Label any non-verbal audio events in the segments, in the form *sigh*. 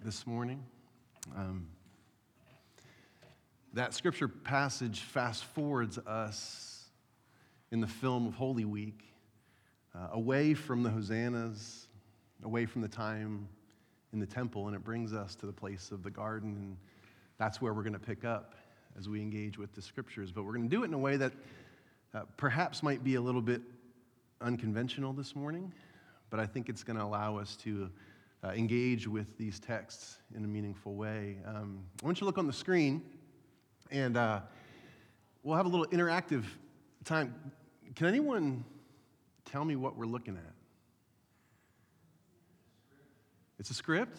this morning. Um, that scripture passage fast forwards us in the film of Holy Week uh, away from the hosannas, away from the time in the temple, and it brings us to the place of the garden. And that's where we're going to pick up as we engage with the scriptures. But we're going to do it in a way that uh, perhaps might be a little bit unconventional this morning, but I think it's going to allow us to uh, engage with these texts in a meaningful way. Um, I want you to look on the screen, and uh, we'll have a little interactive time. Can anyone tell me what we're looking at? It's a script?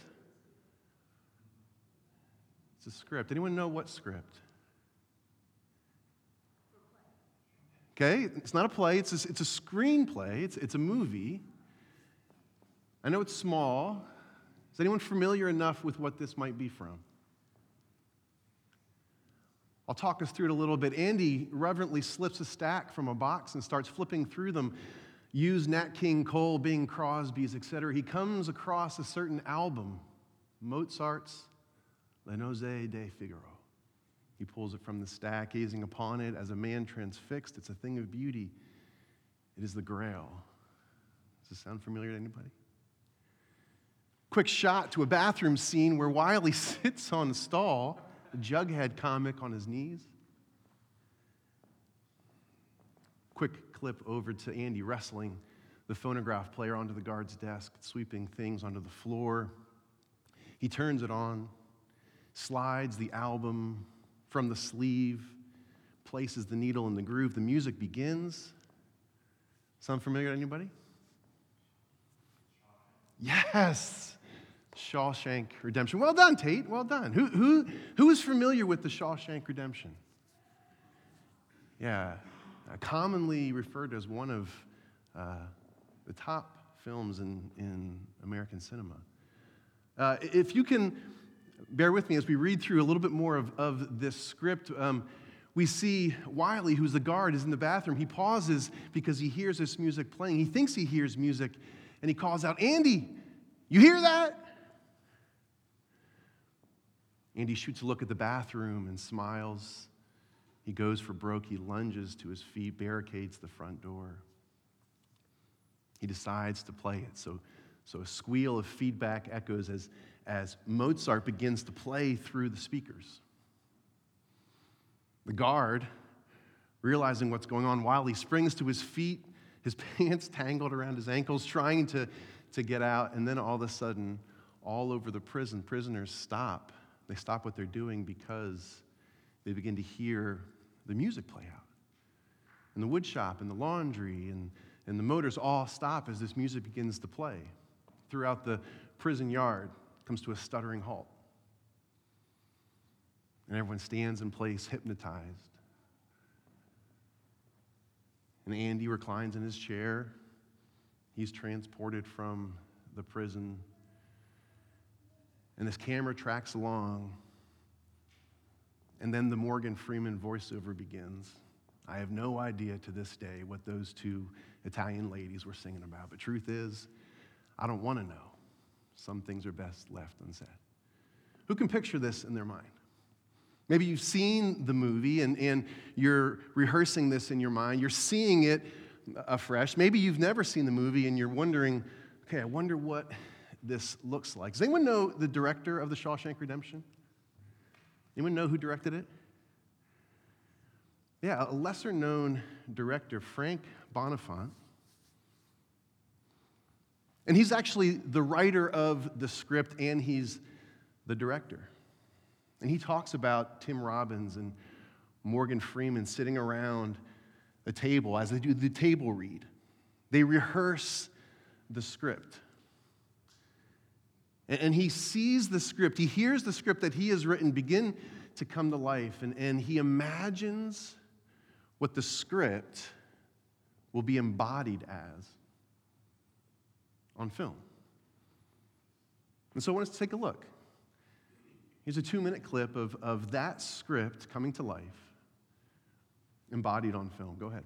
It's a script. Anyone know what script? Okay, it's not a play, it's a, it's a screenplay, it's, it's a movie. I know it's small, is anyone familiar enough with what this might be from? I'll talk us through it a little bit. Andy reverently slips a stack from a box and starts flipping through them. Use Nat King Cole, Bing Crosby's, etc. He comes across a certain album, Mozart's Nozze di Figaro. He pulls it from the stack, gazing upon it as a man transfixed. It's a thing of beauty. It is the Grail. Does this sound familiar to anybody? Quick shot to a bathroom scene where Wiley *laughs* sits on a stall, a Jughead comic on his knees. Quick clip over to Andy wrestling the phonograph player onto the guard's desk, sweeping things onto the floor. He turns it on, slides the album from the sleeve, places the needle in the groove. The music begins. Sound familiar to anybody? Yes. Shawshank Redemption. Well done, Tate. Well done. Who, who, who is familiar with the Shawshank Redemption? Yeah, uh, commonly referred as one of uh, the top films in, in American cinema. Uh, if you can bear with me as we read through a little bit more of, of this script, um, we see Wiley, who's the guard, is in the bathroom. He pauses because he hears this music playing. He thinks he hears music, and he calls out, Andy, you hear that? Andy shoots a look at the bathroom and smiles. He goes for broke. He lunges to his feet, barricades the front door. He decides to play it. So, so a squeal of feedback echoes as, as Mozart begins to play through the speakers. The guard, realizing what's going on, he springs to his feet, his *laughs* pants tangled around his ankles, trying to, to get out, and then all of a sudden, all over the prison, prisoners stop they stop what they're doing because they begin to hear the music play out. And the wood shop and the laundry and, and the motors all stop as this music begins to play. Throughout the prison yard comes to a stuttering halt. And everyone stands in place, hypnotized. And Andy reclines in his chair. He's transported from the prison and this camera tracks along. And then the Morgan Freeman voiceover begins. I have no idea to this day what those two Italian ladies were singing about, but truth is, I don't want to know. Some things are best left unsaid. Who can picture this in their mind? Maybe you've seen the movie and, and you're rehearsing this in your mind. You're seeing it afresh. Maybe you've never seen the movie and you're wondering, okay, I wonder what this looks like. Does anyone know the director of The Shawshank Redemption? Anyone know who directed it? Yeah, a lesser known director, Frank Darabont. And he's actually the writer of the script and he's the director. And he talks about Tim Robbins and Morgan Freeman sitting around the table as they do the table read. They rehearse the script. And he sees the script, he hears the script that he has written begin to come to life, and, and he imagines what the script will be embodied as on film. And so I want us to take a look. Here's a two minute clip of, of that script coming to life, embodied on film. Go ahead.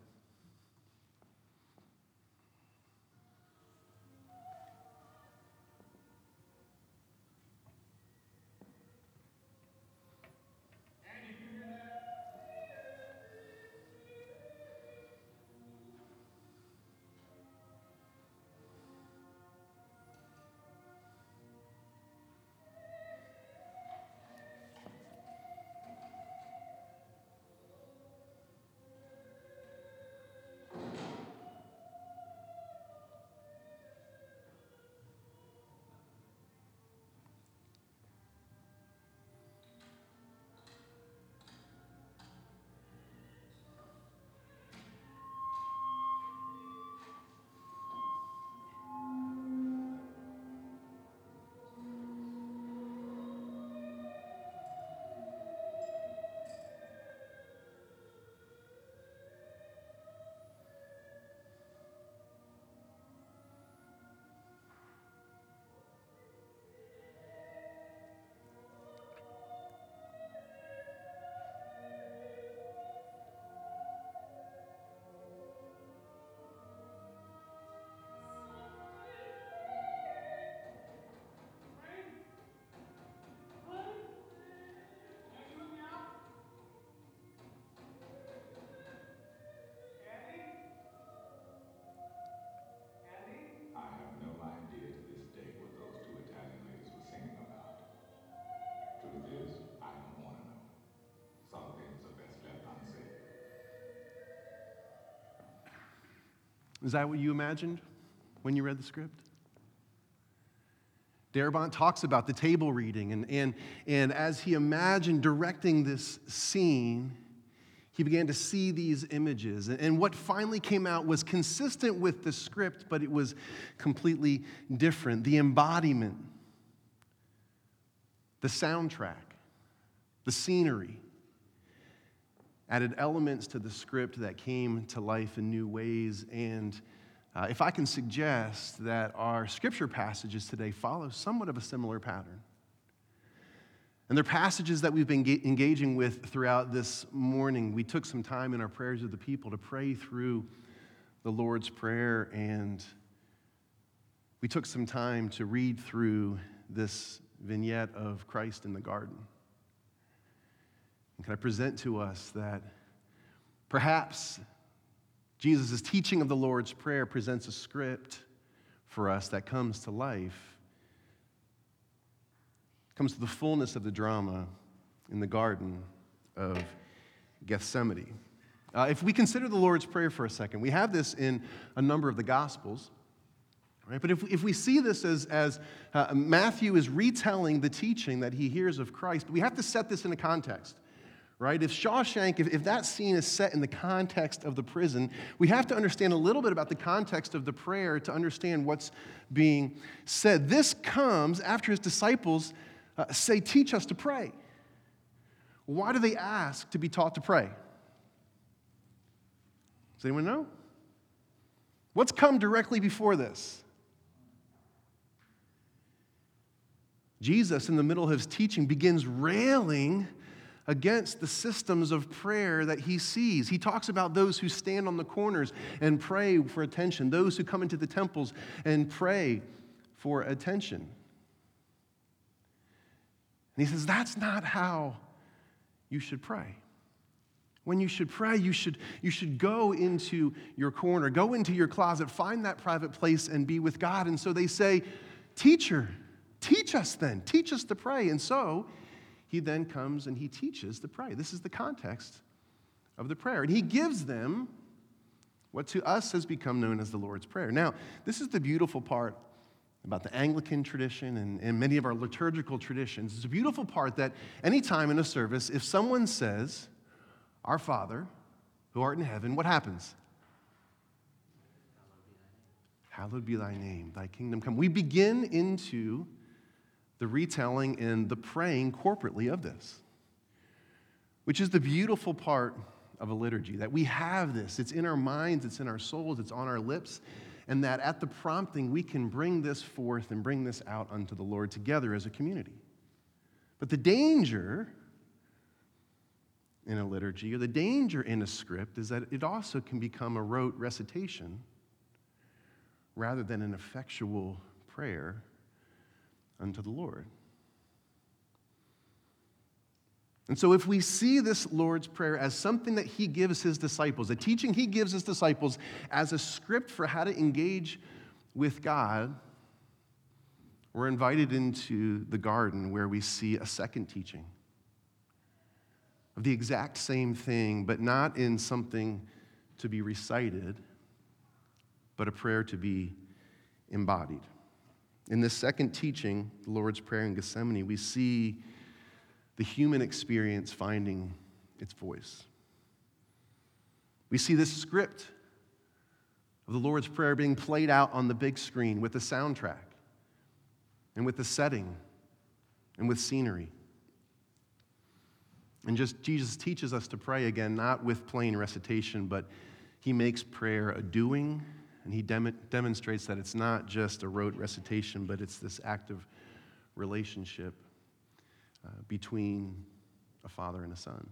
Is that what you imagined when you read the script? Darabont talks about the table reading, and, and, and as he imagined directing this scene, he began to see these images. And what finally came out was consistent with the script, but it was completely different. The embodiment, the soundtrack, the scenery added elements to the script that came to life in new ways. And uh, if I can suggest that our scripture passages today follow somewhat of a similar pattern. And they're passages that we've been ga- engaging with throughout this morning. We took some time in our prayers of the people to pray through the Lord's Prayer, and we took some time to read through this vignette of Christ in the garden. And can I present to us that perhaps Jesus' teaching of the Lord's Prayer presents a script for us that comes to life comes to the fullness of the drama in the Garden of Gethsemane. Uh, if we consider the Lord's Prayer for a second, we have this in a number of the Gospels. Right? But if, if we see this as, as uh, Matthew is retelling the teaching that he hears of Christ, we have to set this in a context. Right? If Shawshank, if, if that scene is set in the context of the prison, we have to understand a little bit about the context of the prayer to understand what's being said. This comes after his disciples uh, say, Teach us to pray. Why do they ask to be taught to pray? Does anyone know? What's come directly before this? Jesus, in the middle of his teaching, begins railing against the systems of prayer that he sees. He talks about those who stand on the corners and pray for attention, those who come into the temples and pray for attention. And he says, That's not how you should pray. When you should pray, you should, you should go into your corner, go into your closet, find that private place, and be with God. And so they say, Teacher, teach us then, teach us to pray. And so he then comes and he teaches to pray. This is the context of the prayer. And he gives them what to us has become known as the Lord's Prayer. Now, this is the beautiful part about the Anglican tradition and, and many of our liturgical traditions. It's a beautiful part that anytime in a service, if someone says, Our Father, who art in heaven, what happens? Hallowed be thy name, thy kingdom come. We begin into the retelling and the praying corporately of this, which is the beautiful part of a liturgy that we have this. It's in our minds, it's in our souls, it's on our lips, and that at the prompting we can bring this forth and bring this out unto the Lord together as a community. But the danger in a liturgy, or the danger in a script, is that it also can become a rote recitation rather than an effectual prayer unto the Lord. And so, if we see this Lord's Prayer as something that He gives His disciples, a teaching He gives His disciples as a script for how to engage with God, we're invited into the garden where we see a second teaching of the exact same thing, but not in something to be recited, but a prayer to be embodied. In this second teaching, the Lord's Prayer in Gethsemane, we see the human experience finding its voice. We see this script of the Lord's Prayer being played out on the big screen with the soundtrack and with the setting and with scenery. And just Jesus teaches us to pray again, not with plain recitation, but he makes prayer a doing, and he dem- demonstrates that it's not just a rote recitation, but it's this active relationship uh, between a father and a son.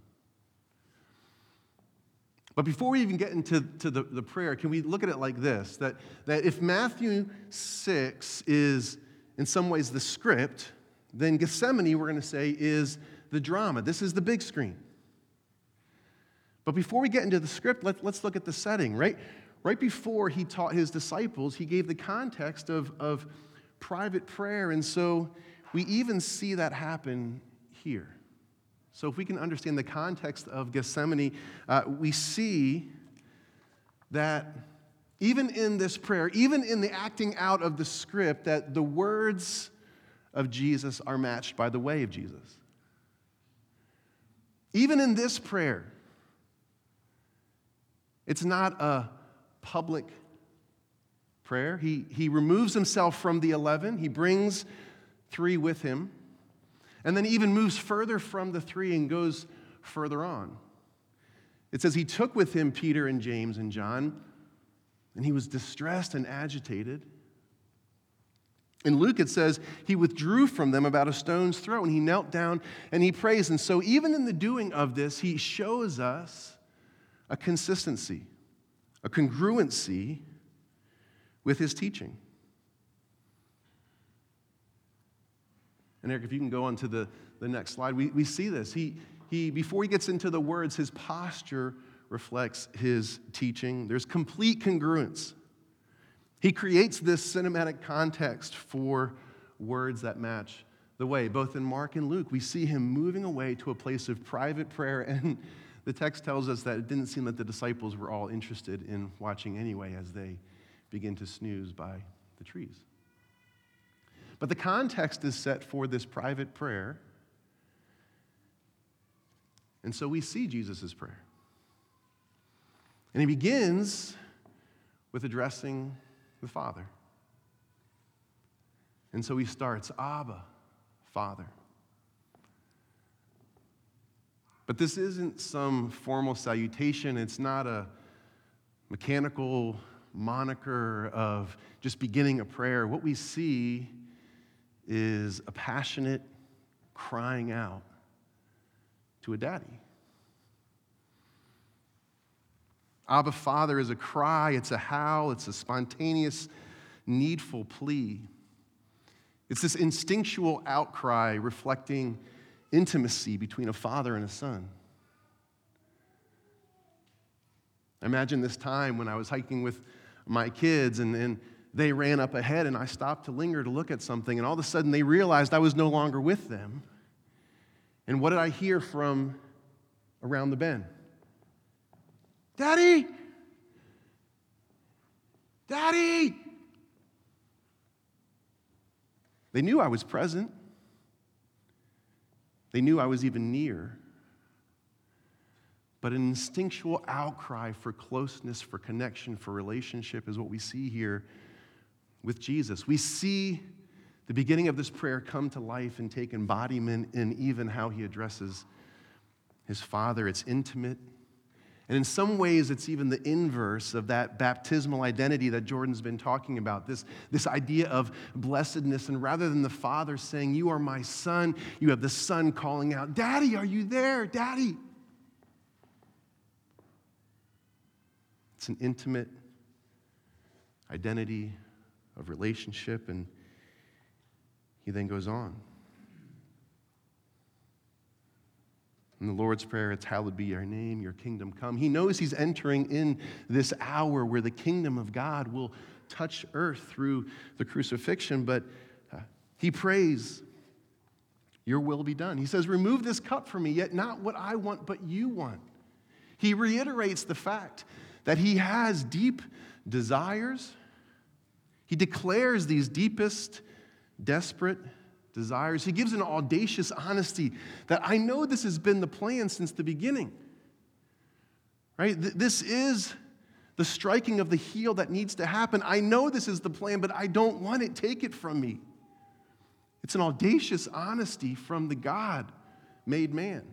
But before we even get into to the, the prayer, can we look at it like this? That, that if Matthew 6 is in some ways the script, then Gethsemane, we're going to say, is the drama. This is the big screen. But before we get into the script, let, let's look at the setting, right? Right before he taught his disciples, he gave the context of, of private prayer. And so we even see that happen here. So, if we can understand the context of Gethsemane, uh, we see that even in this prayer, even in the acting out of the script, that the words of Jesus are matched by the way of Jesus. Even in this prayer, it's not a public prayer. He, he removes himself from the 11, he brings three with him, and then even moves further from the three and goes further on. It says he took with him Peter and James and John, and he was distressed and agitated. In Luke, it says he withdrew from them about a stone's throw and he knelt down and he prays. And so, even in the doing of this, he shows us a consistency, a congruency with his teaching. And Eric, if you can go on to the, the next slide, we, we see this. He, he, before he gets into the words, his posture reflects his teaching. There's complete congruence. He creates this cinematic context for words that match the way. Both in Mark and Luke, we see him moving away to a place of private prayer. And the text tells us that it didn't seem that the disciples were all interested in watching anyway as they begin to snooze by the trees. But the context is set for this private prayer. And so we see Jesus' prayer. And he begins with addressing the Father. And so he starts, Abba, Father. But this isn't some formal salutation. It's not a mechanical moniker of just beginning a prayer. What we see is a passionate crying out to a daddy. Abba Father is a cry, it's a howl, it's a spontaneous, needful plea. It's this instinctual outcry reflecting intimacy between a father and a son. I imagine this time when I was hiking with my kids and, and they ran up ahead and I stopped to linger to look at something, and all of a sudden they realized I was no longer with them. And what did I hear from around the bend? Daddy! Daddy! They knew I was present. They knew I was even near. But an instinctual outcry for closeness, for connection, for relationship is what we see here with Jesus. We see the beginning of this prayer come to life and take embodiment in even how he addresses his Father. It's intimate. And in some ways, it's even the inverse of that baptismal identity that Jordan's been talking about this, this idea of blessedness. And rather than the Father saying, You are my Son, you have the Son calling out, Daddy, are you there? Daddy. It's an intimate identity of relationship. And he then goes on. In the Lord's Prayer, it's hallowed be your name, your kingdom come. He knows he's entering in this hour where the kingdom of God will touch earth through the crucifixion, but uh, he prays, Your will be done. He says, Remove this cup from me, yet not what I want, but you want. He reiterates the fact that he has deep desires. He declares these deepest, desperate desires. He gives an audacious honesty that I know this has been the plan since the beginning. Right? This is the striking of the heel that needs to happen. I know this is the plan, but I don't want it. Take it from me. It's an audacious honesty from the God made man.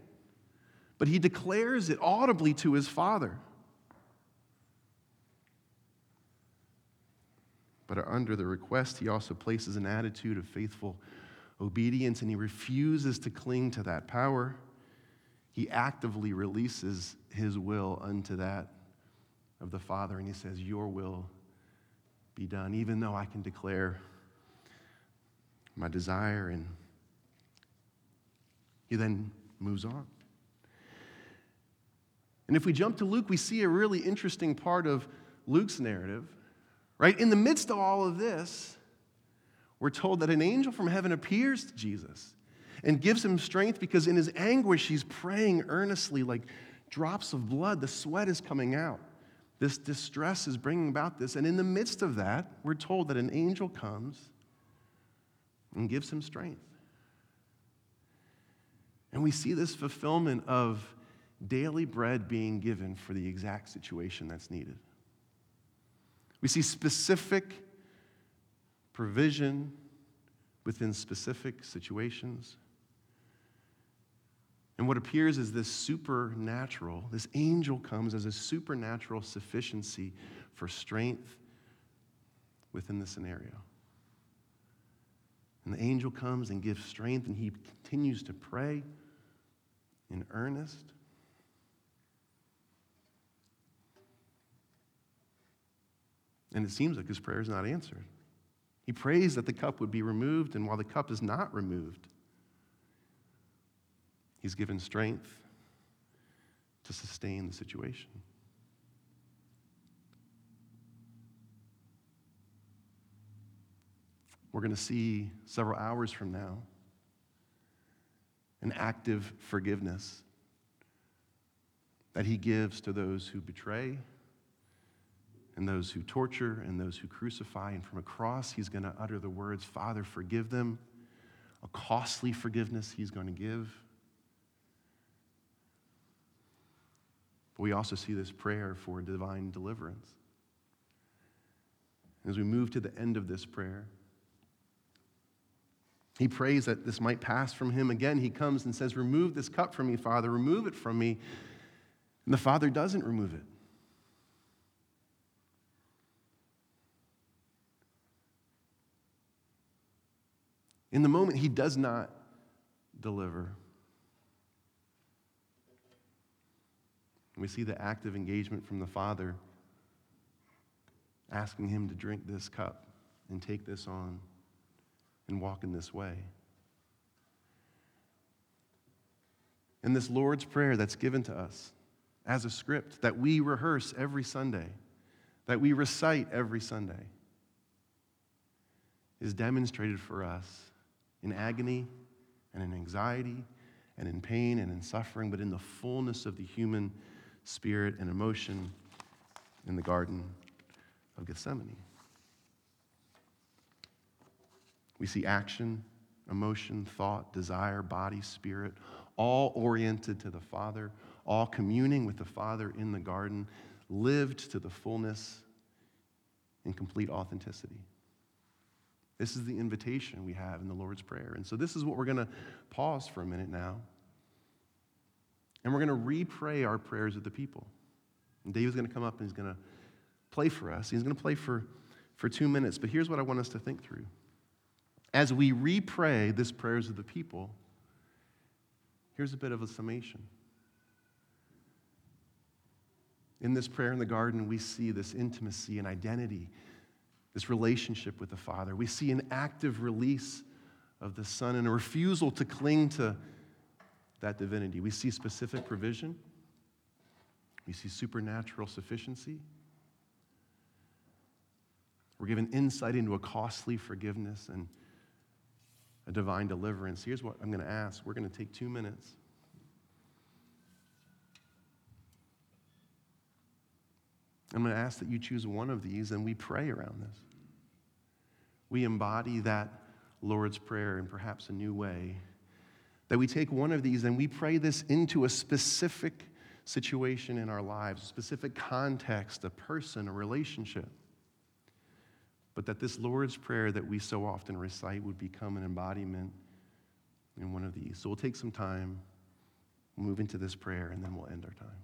But he declares it audibly to his father. But under the request, he also places an attitude of faithful obedience and he refuses to cling to that power. He actively releases his will unto that of the Father and he says, Your will be done, even though I can declare my desire. And he then moves on. And if we jump to Luke, we see a really interesting part of Luke's narrative. Right? In the midst of all of this, we're told that an angel from heaven appears to Jesus and gives him strength because in his anguish, he's praying earnestly, like drops of blood. The sweat is coming out. This distress is bringing about this. And in the midst of that, we're told that an angel comes and gives him strength. And we see this fulfillment of daily bread being given for the exact situation that's needed. We see specific provision within specific situations. And what appears is this supernatural, this angel comes as a supernatural sufficiency for strength within the scenario. And the angel comes and gives strength, and he continues to pray in earnest. And it seems like his prayer is not answered. He prays that the cup would be removed, and while the cup is not removed, he's given strength to sustain the situation. We're going to see several hours from now an active forgiveness that he gives to those who betray and those who torture and those who crucify. And from a cross, he's going to utter the words, Father, forgive them. A costly forgiveness he's going to give. But we also see this prayer for divine deliverance. As we move to the end of this prayer, he prays that this might pass from him. Again, he comes and says, Remove this cup from me, Father, remove it from me. And the Father doesn't remove it. In the moment, he does not deliver. We see the active engagement from the Father asking him to drink this cup and take this on and walk in this way. And this Lord's Prayer that's given to us as a script that we rehearse every Sunday, that we recite every Sunday, is demonstrated for us in agony and in anxiety and in pain and in suffering, but in the fullness of the human spirit and emotion in the Garden of Gethsemane. We see action, emotion, thought, desire, body, spirit, all oriented to the Father, all communing with the Father in the garden, lived to the fullness in complete authenticity. This is the invitation we have in the Lord's Prayer. And so, this is what we're going to pause for a minute now. And we're going to re pray our prayers of the people. And David's going to come up and he's going to play for us. He's going to play for, for two minutes. But here's what I want us to think through. As we re pray this prayers of the people, here's a bit of a summation. In this prayer in the garden, we see this intimacy and identity, this relationship with the Father. We see an active release of the Son and a refusal to cling to that divinity. We see specific provision, we see supernatural sufficiency. We're given insight into a costly forgiveness and a divine deliverance. Here's what I'm going to ask. We're going to take two minutes. I'm going to ask that you choose one of these and we pray around this. We embody that Lord's Prayer in perhaps a new way. That we take one of these and we pray this into a specific situation in our lives, a specific context, a person, a relationship. But that this Lord's Prayer that we so often recite would become an embodiment in one of these. So we'll take some time, move into this prayer, and then we'll end our time.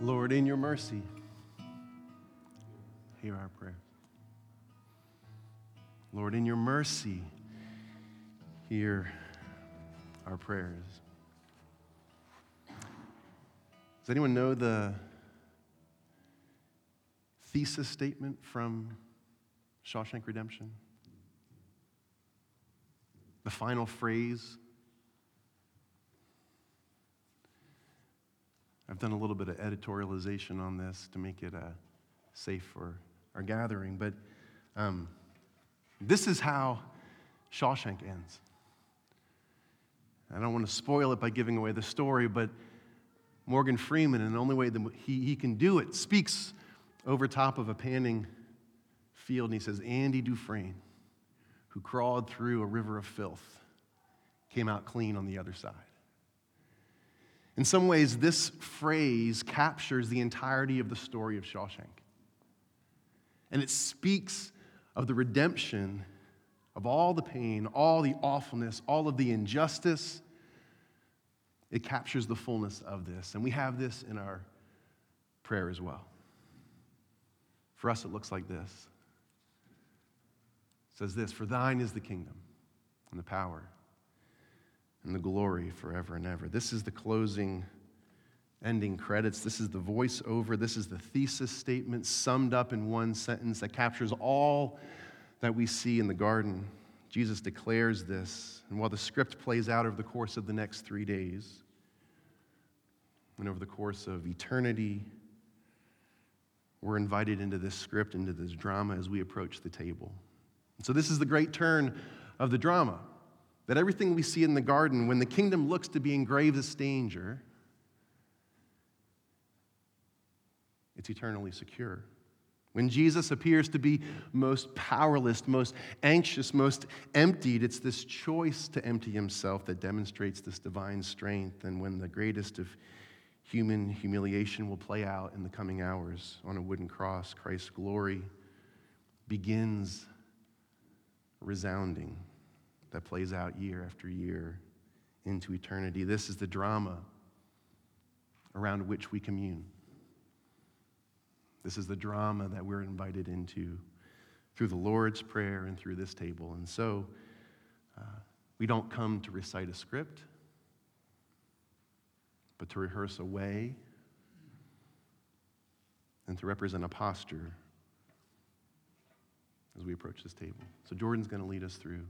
Lord, in your mercy, hear our prayers. Lord, in your mercy, hear our prayers. Does anyone know the thesis statement from Shawshank Redemption? The final phrase I've done a little bit of editorialization on this to make it uh, safe for our gathering, but um, this is how Shawshank ends. I don't want to spoil it by giving away the story, but Morgan Freeman, in the only way that he, he can do it, speaks over top of a panning field, and he says, Andy Dufresne, who crawled through a river of filth, came out clean on the other side. In some ways, this phrase captures the entirety of the story of Shawshank. And it speaks of the redemption of all the pain, all the awfulness, all of the injustice. It captures the fullness of this. And we have this in our prayer as well. For us, it looks like this it says this For thine is the kingdom and the power and the glory forever and ever. This is the closing ending credits. This is the voiceover. This is the thesis statement summed up in one sentence that captures all that we see in the garden. Jesus declares this. And while the script plays out over the course of the next three days, and over the course of eternity, we're invited into this script, into this drama as we approach the table. And so, this is the great turn of the drama that everything we see in the garden, when the kingdom looks to be in gravest danger, it's eternally secure. When Jesus appears to be most powerless, most anxious, most emptied, it's this choice to empty himself that demonstrates this divine strength. And when the greatest of human humiliation will play out in the coming hours on a wooden cross. Christ's glory begins resounding, that plays out year after year into eternity. This is the drama around which we commune. This is the drama that we're invited into through the Lord's Prayer and through this table. And so uh, we don't come to recite a script, but to rehearse a way and to represent a posture as we approach this table. So Jordan's going to lead us through